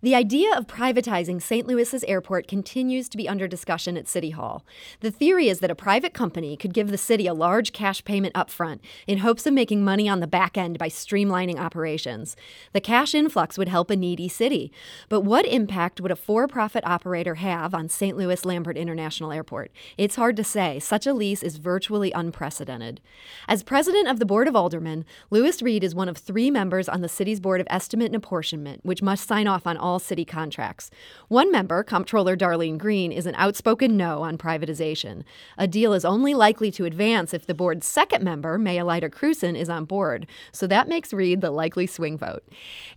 The idea of privatizing St. Louis's airport continues to be under discussion at City Hall. The theory is that a private company could give the city a large cash payment upfront in hopes of making money on the back end by streamlining operations. The cash influx would help a needy city. But what impact would a for profit operator have on St. Louis Lambert International Airport? It's hard to say. Such a lease is virtually unprecedented. As president of the Board of Aldermen, Lewis Reed is one of three members on the city's Board of Estimate and Apportionment, which must sign off on all all city contracts. One member, Comptroller Darlene Green, is an outspoken no on privatization. A deal is only likely to advance if the board's second member, Mayor Lyda Krewson, is on board, so that makes Reed the likely swing vote.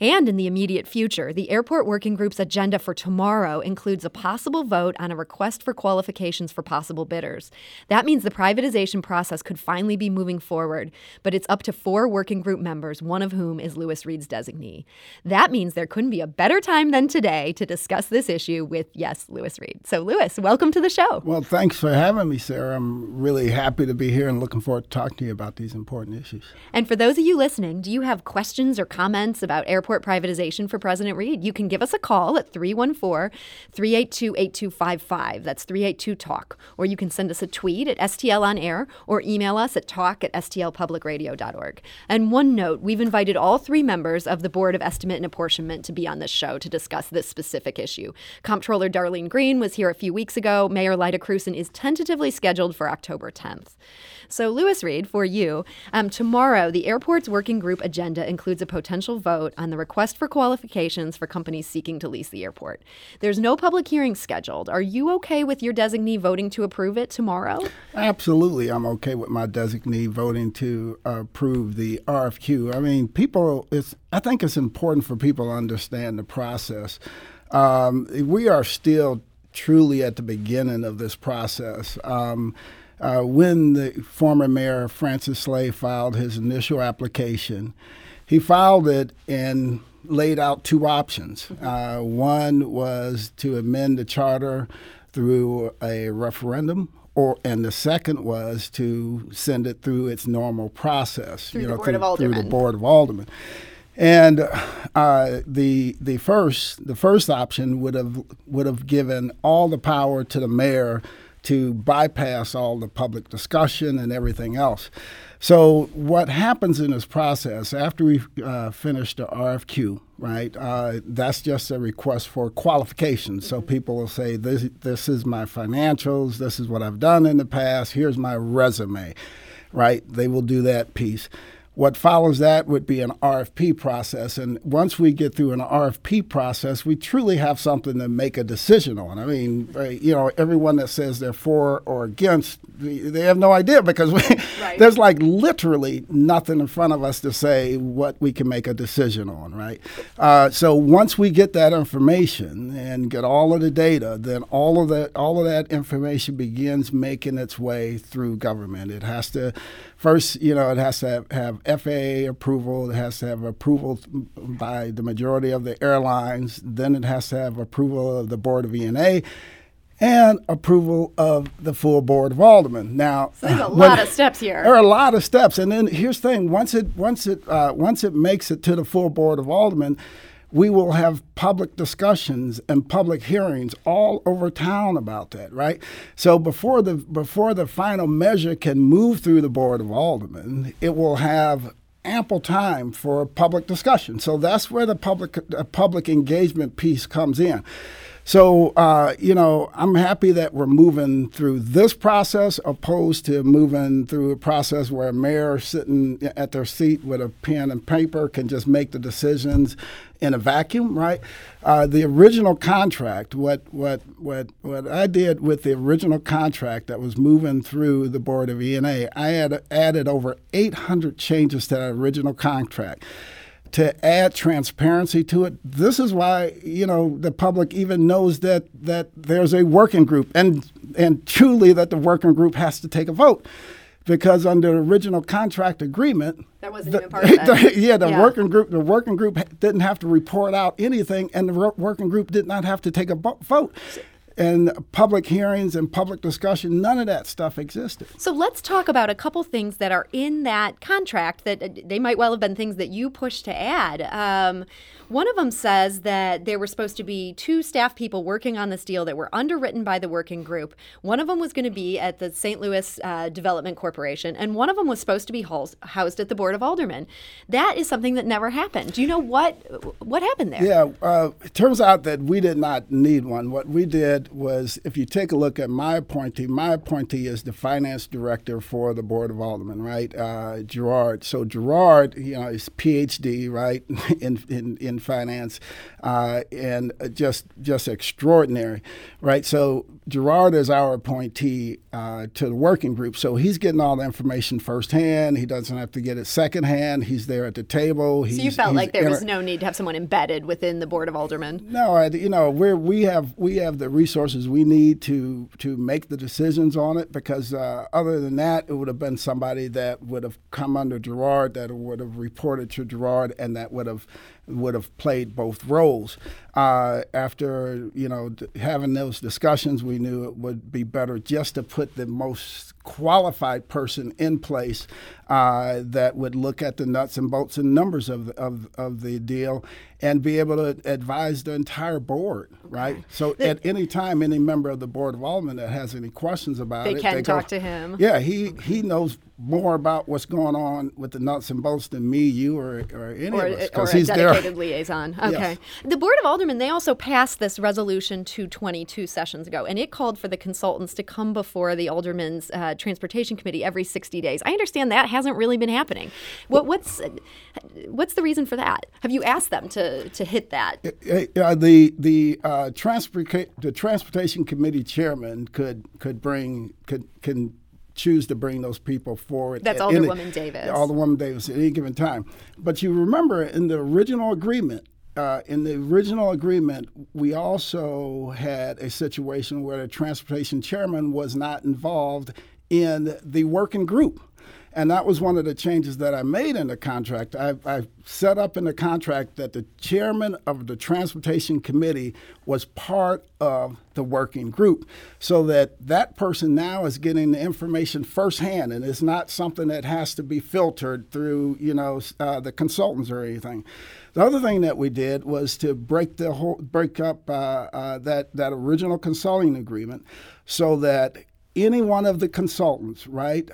And in the immediate future, the Airport Working Group's agenda for tomorrow includes a possible vote on a request for qualifications for possible bidders. That means the privatization process could finally be moving forward, but it's up to four working group members, one of whom is Lewis Reed's designee. That means there couldn't be a better time time than today to discuss this issue with, yes, Lewis Reed. So, Lewis, welcome to the show. Well, thanks for having me, Sarah. I'm really happy to be here and looking forward to talking to you about these important issues. And for those of you listening, do you have questions or comments about airport privatization for President Reed? You can give us a call at 314 382 8255. That's 382 Talk. Or you can send us a tweet at STL on air or email us at talk at stlpublicradio.org. And one note we've invited all three members of the Board of Estimate and Apportionment to be on this show to discuss this specific issue. Comptroller Darlene Green was here a few weeks ago. Mayor Lyda Krewson is tentatively scheduled for October 10th. So, Lewis Reed, for you, um, tomorrow the airport's working group agenda includes a potential vote on the request for qualifications for companies seeking to lease the airport. There's no public hearing scheduled. Are you okay with your designee voting to approve it tomorrow? Absolutely, I'm okay with my designee voting to approve the RFQ. I mean, people, it's, I think it's important for people to understand the process. Um, we are still truly at the beginning of this process. Um, uh, when the former mayor Francis Slay filed his initial application, he filed it and laid out two options. Uh, one was to amend the charter through a referendum, or and the second was to send it through its normal process, through you know, through, through, the board of aldermen. And uh, the the first the first option would have would have given all the power to the mayor to bypass all the public discussion and everything else. So what happens in this process after we uh, finish the RFQ, right? Uh, that's just a request for qualifications. So people will say, this, "This is my financials. This is what I've done in the past. Here's my resume," right? They will do that piece. What follows that would be an RFP process. And once we get through an RFP process, we truly have something to make a decision on. I mean, uh, you know, everyone that says they're for or against, they have no idea because we, right. there's like literally nothing in front of us to say what we can make a decision on, right? Uh, so once we get that information and get all of the data, then all of that all of that information begins making its way through government. It has to first, you know, it has to have, have FAA approval. It has to have approval by the majority of the airlines. Then it has to have approval of the Board of E&A and approval of the full board of aldermen. Now, so there's a lot of steps here. There are a lot of steps, and then here's the thing: once it once it uh, once it makes it to the full board of aldermen, we will have public discussions and public hearings all over town about that, right? So before the before the final measure can move through the board of aldermen, it will have ample time for public discussion. So that's where the public uh, public engagement piece comes in. So, uh, you know, I'm happy that we're moving through this process opposed to moving through a process where a mayor sitting at their seat with a pen and paper can just make the decisions in a vacuum, right? Uh, the original contract, what, what, what, what I did with the original contract that was moving through the Board of E&A, I had added over 800 changes to that original contract to add transparency to it. This is why you know the public even knows that that there's a working group, and and truly that the working group has to take a vote, because under the original contract agreement, that wasn't the, even part of that. yeah, the yeah. working group the working group didn't have to report out anything, and the working group did not have to take a vote. And public hearings and public discussion, none of that stuff existed. So let's talk about a couple things that are in that contract that uh, they might well have been things that you pushed to add. Um, one of them says that there were supposed to be two staff people working on this deal that were underwritten by the working group. One of them was going to be at the St. Louis uh, Development Corporation, and one of them was supposed to be housed at the Board of Aldermen. That is something that never happened. Do you know what what happened there? Yeah, uh, it turns out that we did not need one. What we did was, if you take a look at my appointee, my appointee is the finance director for the Board of Aldermen, right? Uh, Gerard. So Gerard, you know, is PhD, right, in in, in finance, uh, and just just extraordinary, right? So Gerard is our appointee uh, to the working group, so he's getting all the information firsthand. He doesn't have to get it secondhand. He's there at the table. He's, so you felt like there inter- was no need to have someone embedded within the board of aldermen. No, I, you know we we have we have the resources we need to to make the decisions on it because uh, other than that, it would have been somebody that would have come under Gerard that would have reported to Gerard and that would have would have played both roles. Uh, after you know having those discussions, we knew it would be better just to put the most qualified person in place uh, that would look at the nuts and bolts and numbers of, of, of the deal and be able to advise the entire board, right? So the, at any time, any member of the board of aldermen that has any questions about they it, can they can talk go, to him. Yeah, he he knows more about what's going on with the nuts and bolts than me, you, or, or any or, of us because he's a dedicated there. liaison. Okay. Yes. The board of aldermen they also passed this resolution 222 sessions ago, and it called for the consultants to come before the aldermen's uh, transportation committee every 60 days. I understand that hasn't really been happening. What, what's what's the reason for that? Have you asked them to to, hit that? Uh, the the uh, the transportation committee chairman could could bring could can choose to bring those people forward. That's Alderwoman any, Davis. Alderwoman Davis at any given time. But you remember in the original agreement. Uh, in the original agreement, we also had a situation where the transportation chairman was not involved in the working group. And that was one of the changes that I made in the contract. I, I, set up in the contract that the chairman of the transportation committee was part of the working group so that that person now is getting the information firsthand and it's not something that has to be filtered through, you know, uh, the consultants or anything. The other thing that we did was to break the whole, break up uh, uh, that, that original consulting agreement so that any one of the consultants, right,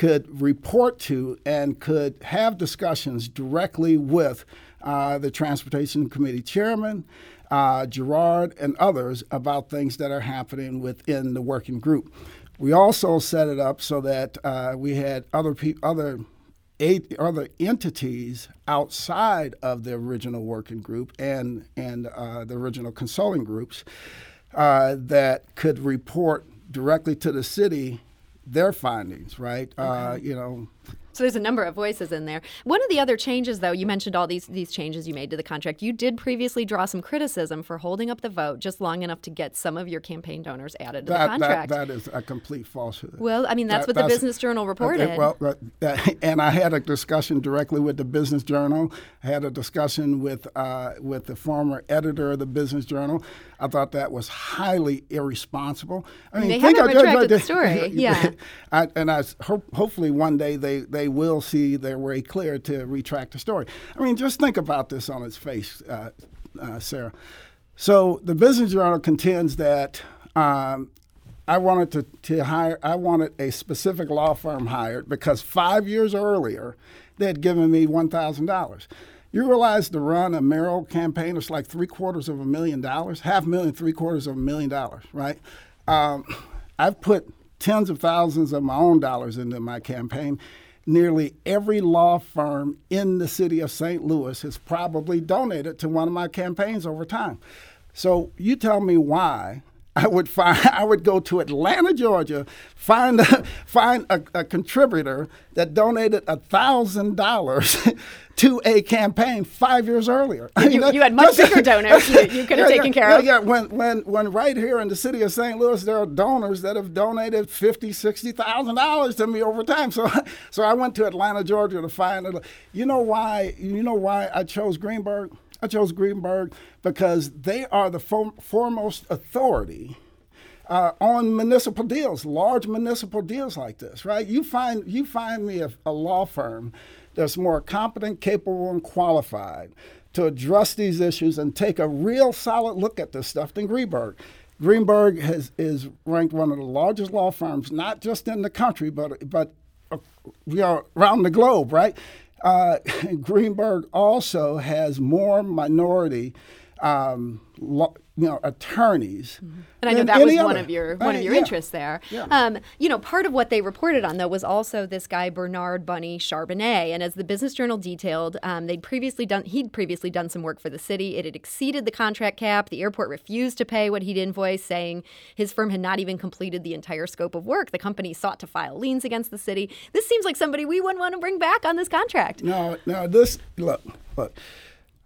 could report to and could have discussions directly with uh, the Transportation Committee Chairman, uh, Gerard, and others about things that are happening within the working group. We also set it up so that uh, we had other other eight other entities outside of the original working group and and uh, the original consulting groups uh, that could report directly to the city their findings, right? Uh, okay. Uh, you know, so there's a number of voices in there. One of the other changes, though, you mentioned all these these changes you made to the contract. You did previously draw some criticism for holding up the vote just long enough to get some of your campaign donors added to that, the contract. That, that is a complete falsehood. Well, I mean that's that, what the Business Journal reported. Well, and I had a discussion directly with the Business Journal. I had a discussion with uh, with the former editor of the Business Journal. I thought that was highly irresponsible. I mean, they haven't retracted the story. yeah, I, and I hope hopefully one day they they will see their way clear to retract the story. I mean, just think about this on its face, uh, uh, Sarah. So the Business Journal contends that um, I wanted to, to hire, I wanted a specific law firm hired because five years earlier they had given me $1,000. You realize to run a mayoral campaign is like three quarters of a million dollars, half million, three quarters of a million dollars, right? Um, I've put tens of thousands of my own dollars into my campaign, nearly every law firm in the city of St. Louis has probably donated to one of my campaigns over time. So you tell me why I would find I would go to Atlanta, Georgia, find a, find a, a contributor that donated a thousand dollars to a campaign five years earlier. You, you had much bigger donors you, you could have yeah, taken yeah, care yeah, of. Yeah, when, when, when right here in the city of St. Louis, there are donors that have donated fifty, sixty thousand dollars to me over time. So, so I went to Atlanta, Georgia, to find it. You know why? You know why I chose Greenberg? I chose Greenberg because they are the foremost authority uh, on municipal deals, large municipal deals like this, right? You find you find me a, a law firm that's more competent, capable, and qualified to address these issues and take a real solid look at this stuff than Greenberg. Greenberg has, is ranked one of the largest law firms, not just in the country, but but uh, you know, around the globe, right? Uh, Greenberg also has more minority um, law, you know attorneys. Mm-hmm. And I know that was one of your one of your yeah. interests there. Yeah. Um, you know, part of what they reported on though was also this guy Bernard Bunny Charbonnet, and as the Business Journal detailed, um, they'd previously done he'd previously done some work for the city. It had exceeded the contract cap. The airport refused to pay what he'd invoiced, saying his firm had not even completed the entire scope of work. The company sought to file liens against the city. This seems like somebody we wouldn't want to bring back on this contract. No, no, this look, look.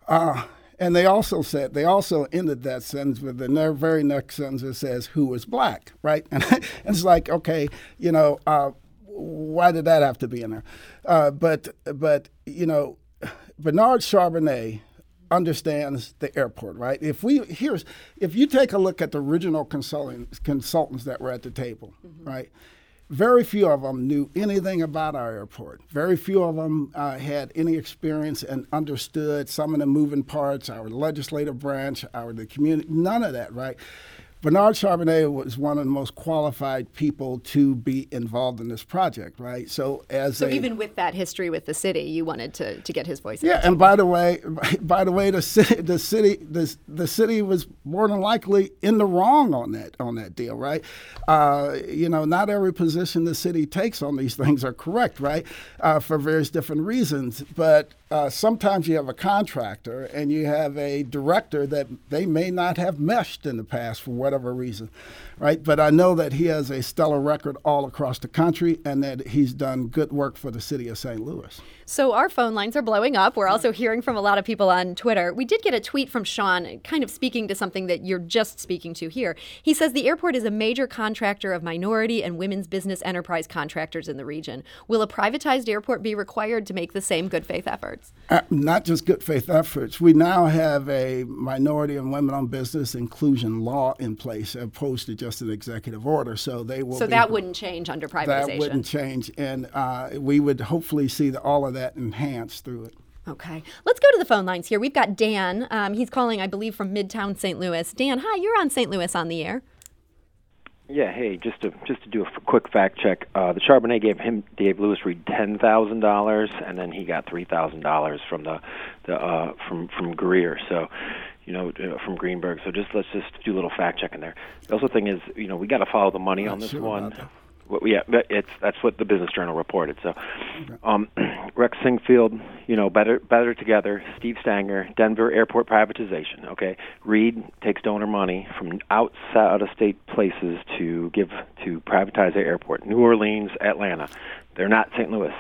Uh, and they also said they also ended that sentence with the very next sentence that says "who is black," right? And it's like, okay, you know, uh, why did that have to be in there? Uh, but but you know, Bernard Charbonnet understands the airport, right? If we here's if you take a look at the original consulting consultants that were at the table, mm-hmm. right? Very few of them knew anything about our airport. Very few of them uh, had any experience and understood some of the moving parts, our legislative branch, our the community, none of that, right? Bernard Charbonnet was one of the most qualified people to be involved in this project, right? So as so a, even with that history with the city, you wanted to, to get his voice. Yeah, and by the way, by the way, the city, the city, the, the city was more than likely in the wrong on that on that deal, right? Uh, you know, not every position the city takes on these things are correct, right? Uh, for various different reasons, but uh, sometimes you have a contractor and you have a director that they may not have meshed in the past for whatever reason, right? But I know that he has a stellar record all across the country and that he's done good work for the city of St. Louis. So our phone lines are blowing up. We're also hearing from a lot of people on Twitter. We did get a tweet from Sean, kind of speaking to something that you're just speaking to here. He says the airport is a major contractor of minority and women's business enterprise contractors in the region. Will a privatized airport be required to make the same good faith efforts? Uh, not just good faith efforts. We now have a minority and women on business inclusion law in place, opposed to just an executive order. So they will. So that wouldn't change under privatization. That wouldn't change, and uh, we would hopefully see the, all of that enhanced through it. Okay. Let's go to the phone lines here. We've got Dan. Um, he's calling, I believe, from Midtown St. Louis. Dan, hi, you're on St. Louis on the air. Yeah, hey, just to just to do a f- quick fact check, uh, the Charbonnet gave him Dave Lewis Reed ten thousand dollars, and then he got three thousand dollars from the the uh, from from Greer. So, you know, uh, from Greenberg. So just let's just do a little fact checking there. The other thing is, you know, we got to follow the money on this sure one yeah, it's that's what the Business Journal reported. So, um, Rex Sinquefield, you know, better better together. Steve Stenger, Denver Airport privatization. Okay, Reed takes donor money from outside of state places to give to privatize their airport. New Orleans, Atlanta. They're not St. Louis.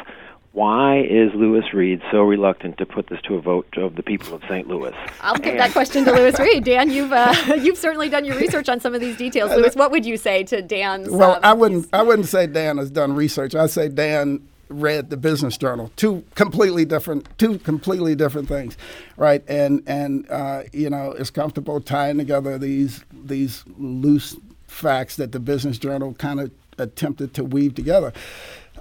Why is Lewis Reed so reluctant to put this to a vote of the people of St. Louis? I'll give and that question to Lewis Reed. Dan, you've uh, you've certainly done your research on some of these details. Lewis, what would you say to Dan's? Well, um, I wouldn't I wouldn't say Dan has done research. I say Dan read the Business Journal. Two completely different, two completely different things, right? And and uh, you know, it's comfortable tying together these these loose facts that the Business Journal kind of attempted to weave together.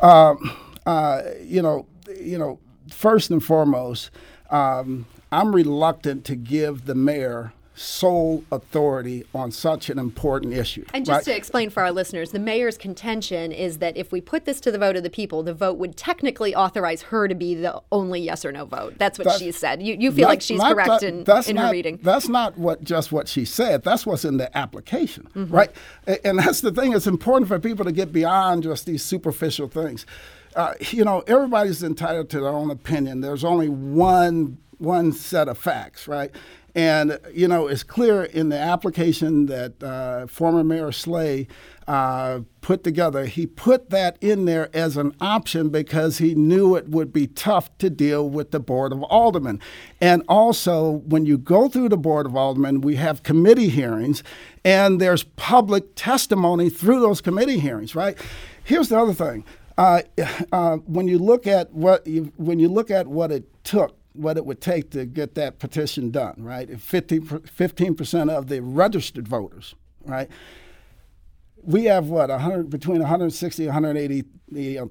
Um, uh, you know, you know, first and foremost, um, I'm reluctant to give the mayor sole authority on such an important issue. And just right? to explain for our listeners, the mayor's contention is that if we put this to the vote of the people, the vote would technically authorize her to be the only yes or no vote. That's what that's, she said. You, you feel like she's correct that, in, in not, her reading. That's not what just what she said. That's what's in the application, mm-hmm. right? And that's the thing. It's important for people to get beyond just these superficial things uh, you know, everybody's entitled to their own opinion. There's only one one set of facts, right? And you know, it's clear in the application that uh, former Mayor Slay uh, put together. He put that in there as an option because he knew it would be tough to deal with the Board of Aldermen. And also, when you go through the Board of Aldermen, we have committee hearings, and there's public testimony through those committee hearings, right? Here's the other thing. Uh, uh, when you look at what you, when you look at what it took, what it would take to get that petition done, right? 15 percent of the registered voters, right? we have what 100 between 160 and 180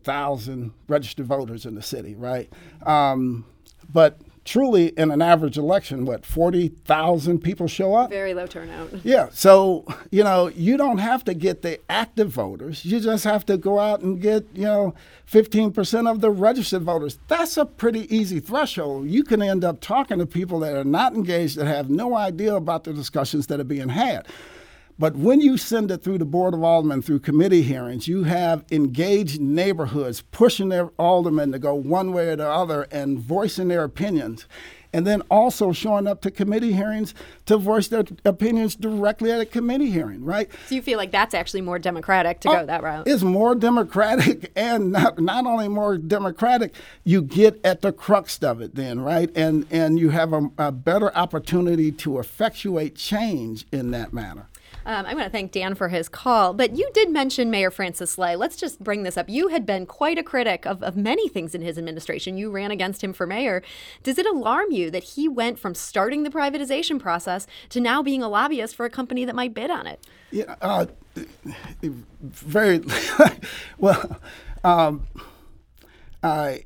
thousand registered voters in the city, right? Um, but truly, in an average election, what 40,000 people show up? Very low turnout. Yeah. So you know, you don't have to get the active voters. You just have to go out and get you know 15% of the registered voters. That's a pretty easy threshold. You can end up talking to people that are not engaged, that have no idea about the discussions that are being had. But when you send it through the Board of Aldermen through committee hearings, you have engaged neighborhoods pushing their aldermen to go one way or the other and voicing their opinions. And then also showing up to committee hearings to voice their opinions directly at a committee hearing, right? So you feel like that's actually more democratic to oh, go that route? It's more democratic, and not, not only more democratic, you get at the crux of it then, right? And and you have a, a better opportunity to effectuate change in that manner. Um, I want to thank Dan for his call, but you did mention Mayor Francis Slay. Let's just bring this up. You had been quite a critic of, of many things in his administration. You ran against him for mayor. Does it alarm you that he went from starting the privatization process to now being a lobbyist for a company that might bid on it? Yeah, uh, very well. Um, I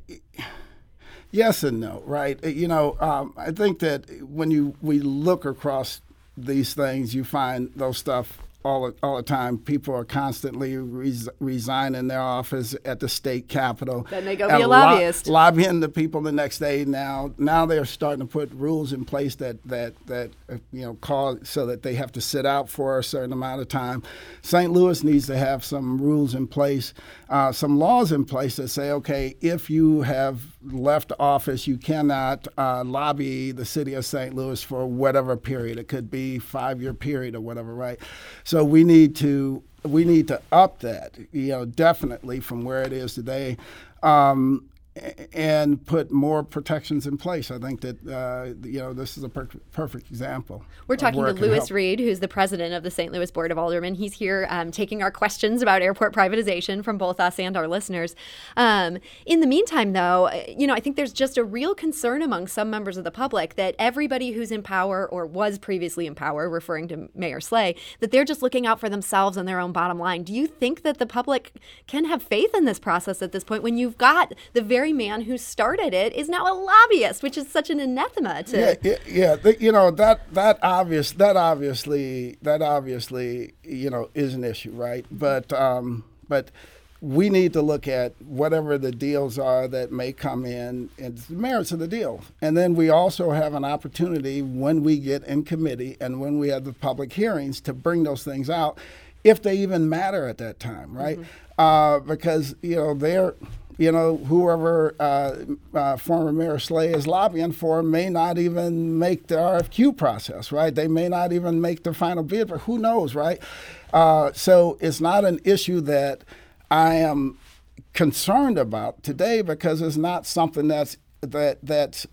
yes and no, right? You know, um, I think that when you we look across these things, you find those stuff all, all the time. People are constantly res- resigning their office at the state capitol. Then they go be a lobbyist. Lo- lobbying the people the next day. Now, now they're starting to put rules in place that that that you know call so that they have to sit out for a certain amount of time. St. Louis needs to have some rules in place, uh, some laws in place that say, okay, if you have left office, you cannot uh, lobby the city of St. Louis for whatever period. It could be five year period or whatever, right? So we need to we need to up that, you know, definitely from where it is today. Um, and put more protections in place. I think that uh, you know this is a per- perfect example. We're talking to Lewis Reed, who's the president of the St. Louis Board of Aldermen. He's here um, taking our questions about airport privatization from both us and our listeners. Um, in the meantime, though, you know I think there's just a real concern among some members of the public that everybody who's in power or was previously in power, referring to Mayor Slay, that they're just looking out for themselves and their own bottom line. Do you think that the public can have faith in this process at this point when you've got the very very man who started it is now a lobbyist, which is such an anathema to. Yeah, yeah, yeah. The, you know that that obvious that obviously that obviously you know is an issue, right? But um, but we need to look at whatever the deals are that may come in and the merits of the deal. And then we also have an opportunity when we get in committee and when we have the public hearings to bring those things out, if they even matter at that time, right? Mm-hmm. Uh, because you know they're you know, whoever uh, uh, former Mayor Slay is lobbying for may not even make the RFQ process, right? They may not even make the final bid, but who knows, right? Uh, so it's not an issue that I am concerned about today because it's not something that's that that's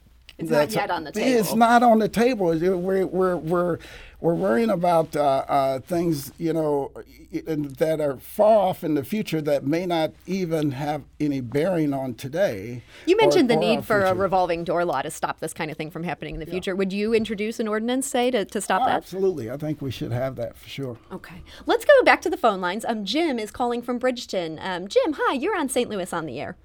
it's that's, not yet on the table. It's not on the table. We're we're we're we're worrying about uh, uh, things, you know, that are far off in the future that may not even have any bearing on today. You mentioned or, the need for future. a revolving door law to stop this kind of thing from happening in the yeah. future. Would you introduce an ordinance, say, to, to stop oh, that? Absolutely. I think we should have that for sure. Okay. Let's go back to the phone lines. Um, Jim is calling from Bridgeton. Um, Jim, hi. You're on St. Louis on the air.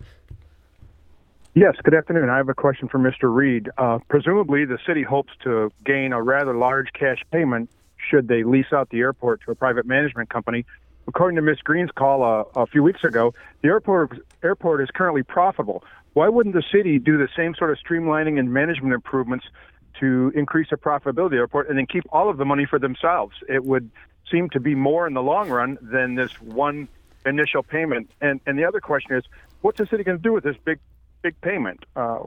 Yes, good afternoon. I have a question for Mr. Reed. Uh, presumably, the city hopes to gain a rather large cash payment should they lease out the airport to a private management company. According to Ms. Green's call uh, a few weeks ago, the airport airport is currently profitable. Why wouldn't the city do the same sort of streamlining and management improvements to increase the profitability of the airport and then keep all of the money for themselves? It would seem to be more in the long run than this one initial payment. And and the other question is, what's the city going to do with this big big payment. Uh,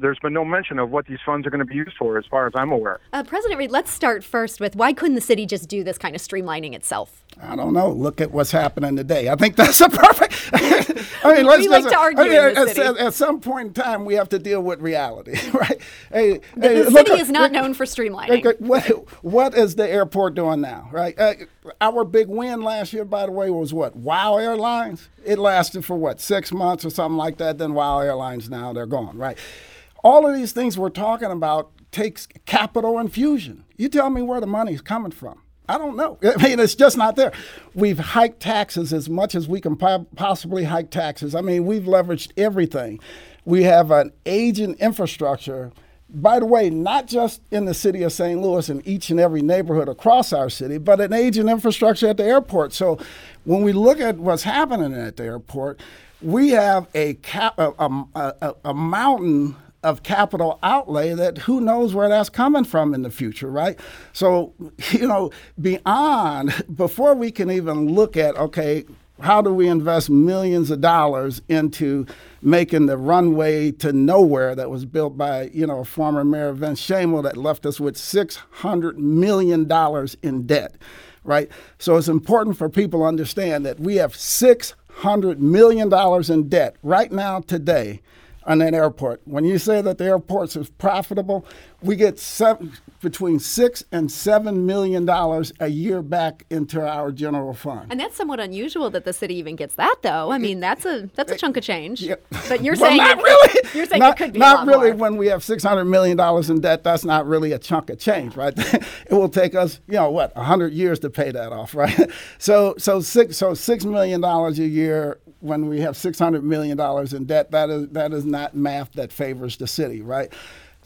there's been no mention of what these funds are going to be used for, as far as I'm aware. Uh, President Reed, let's start first with why couldn't the city just do this kind of streamlining itself? I don't know. Look at what's happening today. I think that's a perfect. I mean, let's we like to argue. I mean, at, at, at, some point in time, we have to deal with reality, right? Hey, the, hey, the city is not known for streamlining. What, what is the airport doing now, right? Uh, our big win last year, by the way, was what? Wow Airlines. It lasted for what six months or something like that. Then Wow Airlines now they're gone, right? All of these things we're talking about takes capital infusion. You tell me where the money's coming from I don't know. I mean, it's just not there. We've hiked taxes as much as we can po- possibly hike taxes. I mean, we've leveraged everything. We have an aging infrastructure. By the way, not just in the city of St. Louis and each and every neighborhood across our city, but an aging infrastructure at the airport. So when we look at what's happening at the airport, we have a, cap, a, a, a, a mountain of capital outlay that who knows where that's coming from in the future, right? So, you know, beyond, before we can even look at, okay, how do we invest millions of dollars into making the runway to nowhere that was built by, you know, former Mayor Vince Schoemehl that left us with $600 million in debt, right? So it's important for people to understand that we have $600 million in debt right now today on that airport. When you say that the airport is profitable, we get seven, between six and seven million dollars a year back into our general fund. And that's somewhat unusual that the city even gets that, though. I mean, that's a that's a chunk of change. Yeah. But you're well, saying not it, really. You're saying not, it could be not really. more. When we have six hundred million dollars in debt, that's not really a chunk of change, right? it will take us, you know, what hundred years to pay that off, right? so so six so six million dollars a year when we have six hundred million dollars in debt, that is that is not math that favors the city, right?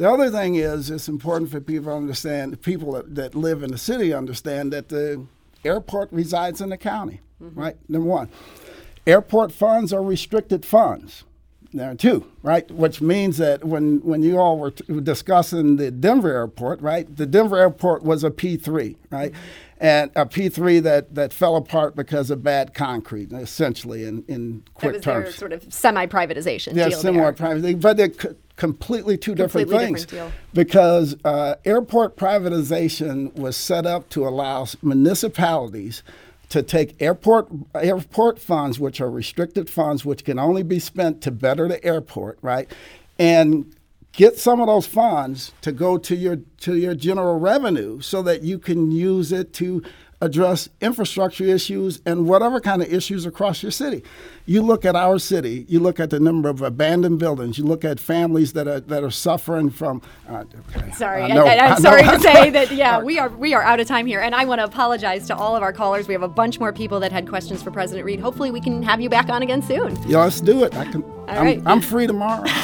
The other thing is, it's important for people to understand, people that, that live in the city understand that the airport resides in the county, mm-hmm. right? Number one, airport funds are restricted funds. There too, right? Which means that when, when you all were t- discussing the Denver airport, right? The Denver airport was a P3, right? Mm-hmm. And a P3 that, that fell apart because of bad concrete, essentially, in, in quick that was terms. Their sort of semi-privatization. Yeah, semi-privatization, but it could, completely two different Completely things. different because uh, airport privatization was set up to allow municipalities to take airport airport funds, which are restricted funds, which can only be spent to better the airport, right, and get some of those funds to go to your to your general revenue so that you can use it to address infrastructure issues and whatever kind of issues across your city. You look at our city, you look at the number of abandoned buildings, you look at families that are that are suffering from. Uh, sorry, I am sorry to say that. Yeah, we are we are out of time here, and I want to apologize to all of our callers. We have a bunch more people that had questions for President Reed. Hopefully, we can have you back on again soon. Yeah, let's do it. I can. All I'm, right. I'm free tomorrow.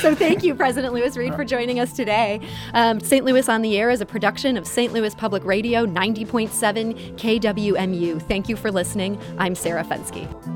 so thank you, President Lewis Reed, for joining us today. Um, St. Louis on the Air is a production of St. Louis Public Radio 90.7 KWMU. Thank you for listening. I'm Sarah Fenske.